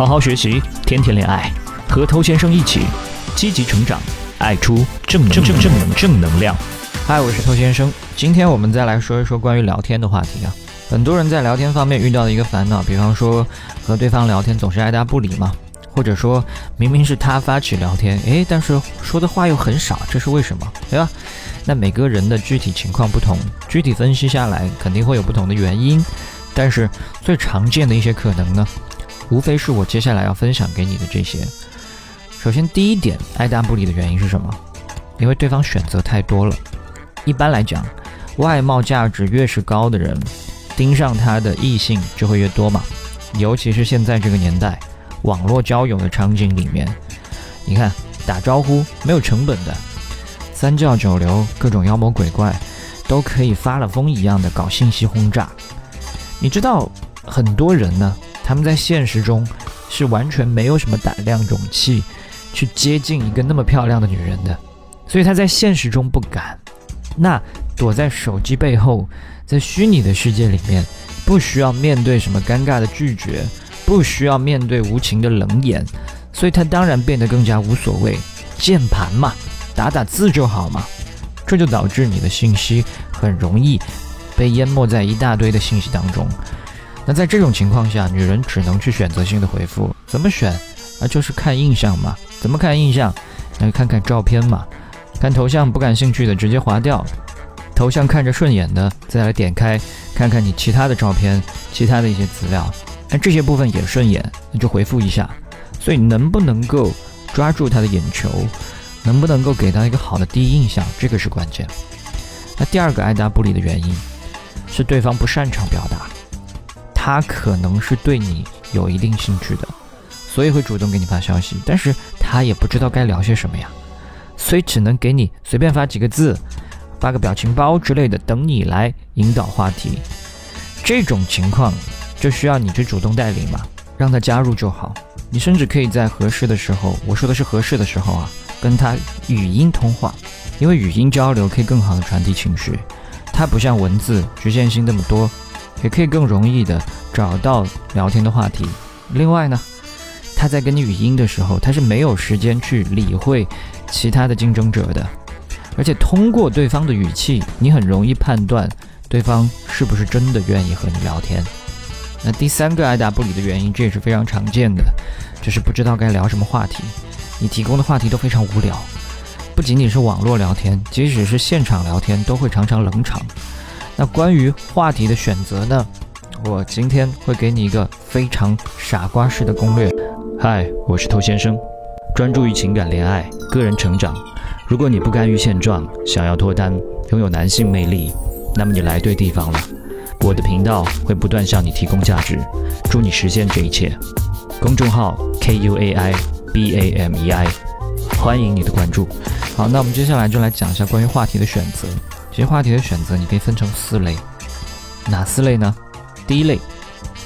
好好学习，天天恋爱，和偷先生一起积极成长，爱出正正正正能正能量。嗨，我是偷先生，今天我们再来说一说关于聊天的话题啊。很多人在聊天方面遇到的一个烦恼，比方说和对方聊天总是爱答不理嘛，或者说明明是他发起聊天，诶，但是说的话又很少，这是为什么？对吧？那每个人的具体情况不同，具体分析下来肯定会有不同的原因，但是最常见的一些可能呢？无非是我接下来要分享给你的这些。首先，第一点，爱答不理的原因是什么？因为对方选择太多了。一般来讲，外貌价值越是高的人，盯上他的异性就会越多嘛。尤其是现在这个年代，网络交友的场景里面，你看打招呼没有成本的，三教九流各种妖魔鬼怪都可以发了疯一样的搞信息轰炸。你知道很多人呢？他们在现实中是完全没有什么胆量、勇气去接近一个那么漂亮的女人的，所以他在现实中不敢。那躲在手机背后，在虚拟的世界里面，不需要面对什么尴尬的拒绝，不需要面对无情的冷眼，所以他当然变得更加无所谓。键盘嘛，打打字就好嘛，这就导致你的信息很容易被淹没在一大堆的信息当中。那在这种情况下，女人只能去选择性的回复，怎么选啊？就是看印象嘛。怎么看印象？那看看照片嘛。看头像不感兴趣的直接划掉，头像看着顺眼的再来点开，看看你其他的照片、其他的一些资料。那这些部分也顺眼，那就回复一下。所以能不能够抓住他的眼球，能不能够给到一个好的第一印象，这个是关键。那第二个爱答不理的原因是对方不擅长表达。他可能是对你有一定兴趣的，所以会主动给你发消息，但是他也不知道该聊些什么呀，所以只能给你随便发几个字，发个表情包之类的，等你来引导话题。这种情况就需要你去主动带领嘛，让他加入就好。你甚至可以在合适的时候，我说的是合适的时候啊，跟他语音通话，因为语音交流可以更好的传递情绪，它不像文字局限性那么多。也可以更容易的找到聊天的话题。另外呢，他在跟你语音的时候，他是没有时间去理会其他的竞争者的，而且通过对方的语气，你很容易判断对方是不是真的愿意和你聊天。那第三个爱答不理的原因，这也是非常常见的，就是不知道该聊什么话题。你提供的话题都非常无聊，不仅仅是网络聊天，即使是现场聊天，都会常常冷场。那关于话题的选择呢？我今天会给你一个非常傻瓜式的攻略。嗨，我是头先生，专注于情感、恋爱、个人成长。如果你不甘于现状，想要脱单，拥有男性魅力，那么你来对地方了。我的频道会不断向你提供价值，助你实现这一切。公众号 K U A I B A M E I，欢迎你的关注。好，那我们接下来就来讲一下关于话题的选择。其实话题的选择，你可以分成四类，哪四类呢？第一类，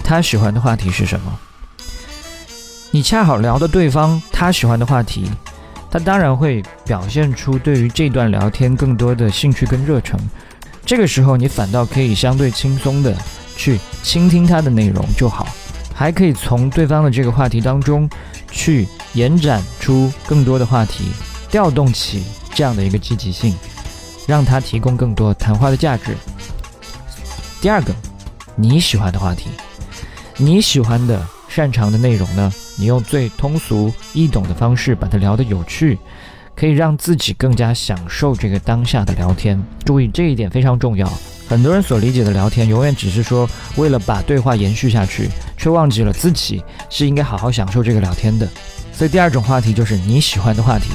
他喜欢的话题是什么？你恰好聊的对方他喜欢的话题，他当然会表现出对于这段聊天更多的兴趣跟热忱。这个时候，你反倒可以相对轻松的去倾听他的内容就好，还可以从对方的这个话题当中去延展出更多的话题，调动起这样的一个积极性。让他提供更多谈话的价值。第二个，你喜欢的话题，你喜欢的、擅长的内容呢？你用最通俗易懂的方式把它聊得有趣，可以让自己更加享受这个当下的聊天。注意这一点非常重要。很多人所理解的聊天，永远只是说为了把对话延续下去，却忘记了自己是应该好好享受这个聊天的。所以第二种话题就是你喜欢的话题。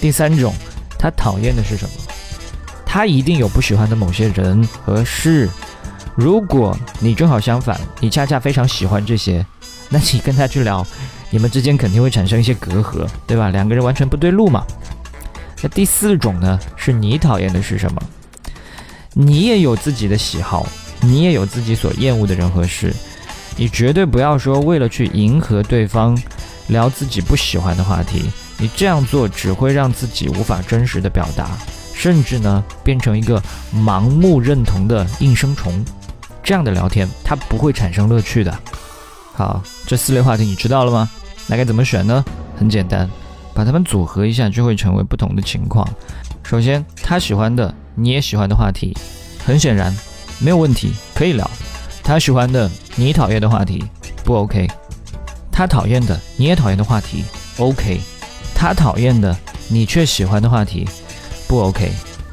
第三种，他讨厌的是什么？他一定有不喜欢的某些人和事。如果你正好相反，你恰恰非常喜欢这些，那你跟他去聊，你们之间肯定会产生一些隔阂，对吧？两个人完全不对路嘛。那第四种呢？是你讨厌的是什么？你也有自己的喜好，你也有自己所厌恶的人和事。你绝对不要说为了去迎合对方，聊自己不喜欢的话题。你这样做只会让自己无法真实的表达。甚至呢，变成一个盲目认同的应声虫，这样的聊天它不会产生乐趣的。好，这四类话题你知道了吗？那该怎么选呢？很简单，把它们组合一下，就会成为不同的情况。首先，他喜欢的你也喜欢的话题，很显然没有问题，可以聊。他喜欢的你讨厌的话题不 OK，他讨厌的你也讨厌的话题 OK，他讨厌的你却喜欢的话题不 OK。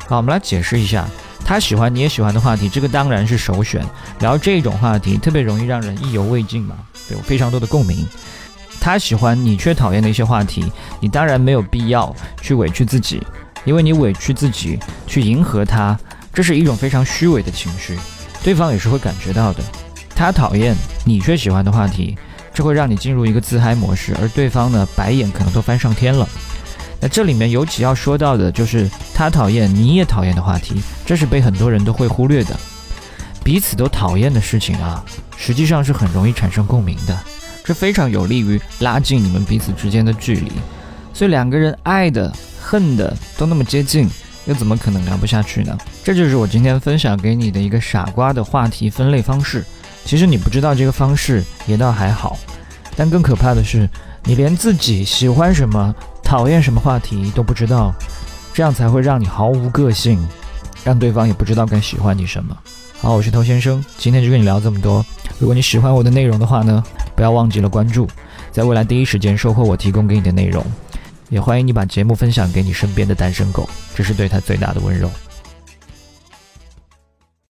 好，我们来解释一下，他喜欢你也喜欢的话题，这个当然是首选。聊这种话题特别容易让人意犹未尽嘛，有非常多的共鸣。他喜欢你却讨厌的一些话题，你当然没有必要去委屈自己。因为你委屈自己去迎合他，这是一种非常虚伪的情绪，对方也是会感觉到的。他讨厌你却喜欢的话题，这会让你进入一个自嗨模式，而对方呢，白眼可能都翻上天了。那这里面尤其要说到的就是他讨厌你也讨厌的话题，这是被很多人都会忽略的。彼此都讨厌的事情啊，实际上是很容易产生共鸣的，这非常有利于拉近你们彼此之间的距离。所以两个人爱的。恨的都那么接近，又怎么可能聊不下去呢？这就是我今天分享给你的一个傻瓜的话题分类方式。其实你不知道这个方式也倒还好，但更可怕的是，你连自己喜欢什么、讨厌什么话题都不知道，这样才会让你毫无个性，让对方也不知道该喜欢你什么。好，我是头先生，今天就跟你聊这么多。如果你喜欢我的内容的话呢，不要忘记了关注，在未来第一时间收获我提供给你的内容。也欢迎你把节目分享给你身边的单身狗，这是对他最大的温柔。